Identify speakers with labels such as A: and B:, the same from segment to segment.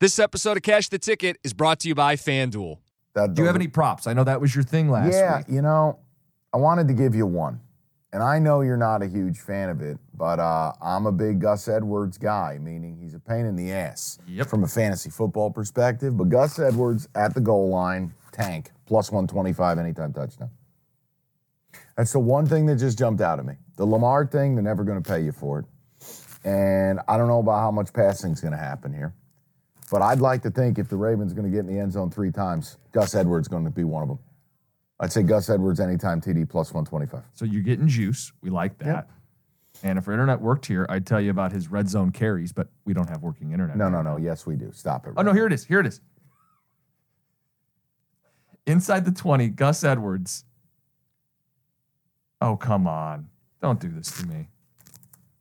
A: This episode of Cash the Ticket is brought to you by FanDuel.
B: That
C: Do you have any props? I know that was your thing last
B: yeah,
C: week.
B: you know, I wanted to give you one. And I know you're not a huge fan of it, but uh, I'm a big Gus Edwards guy, meaning he's a pain in the ass
C: Yep.
B: from a fantasy football perspective. But Gus Edwards at the goal line, tank, plus 125 anytime touchdown. That's the one thing that just jumped out at me. The Lamar thing, they're never going to pay you for it. And I don't know about how much passing's going to happen here. But I'd like to think if the Ravens are going to get in the end zone three times, Gus Edwards going to be one of them. I'd say Gus Edwards anytime TD plus 125.
C: So you're getting juice. We like that. And if our internet worked here, I'd tell you about his red zone carries, but we don't have working internet.
B: No, no, no. Yes, we do. Stop it.
C: Oh no, here it is. Here it is. Inside the 20, Gus Edwards. Oh, come on. Don't do this to me.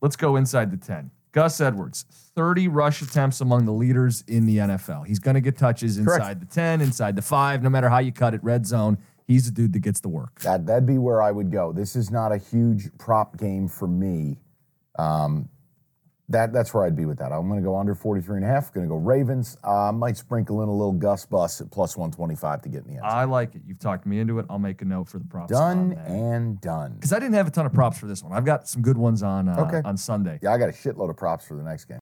C: Let's go inside the 10. Gus Edwards, 30 rush attempts among the leaders in the NFL. He's going to get touches
B: Correct.
C: inside the 10, inside the 5, no matter how you cut it, red zone. He's the dude that gets the work.
B: That, that'd be where I would go. This is not a huge prop game for me. Um, that, that's where I'd be with that. I'm going to go under 43 and a half. Going to go Ravens. Uh, might sprinkle in a little Gus bus at plus 125 to get in the end. zone.
C: I like it. You've talked me into it. I'll make a note for the props.
B: done and done.
C: Because I didn't have a ton of props for this one. I've got some good ones on uh,
B: Okay.
C: on Sunday.
B: Yeah, I got a shitload of props for the next game.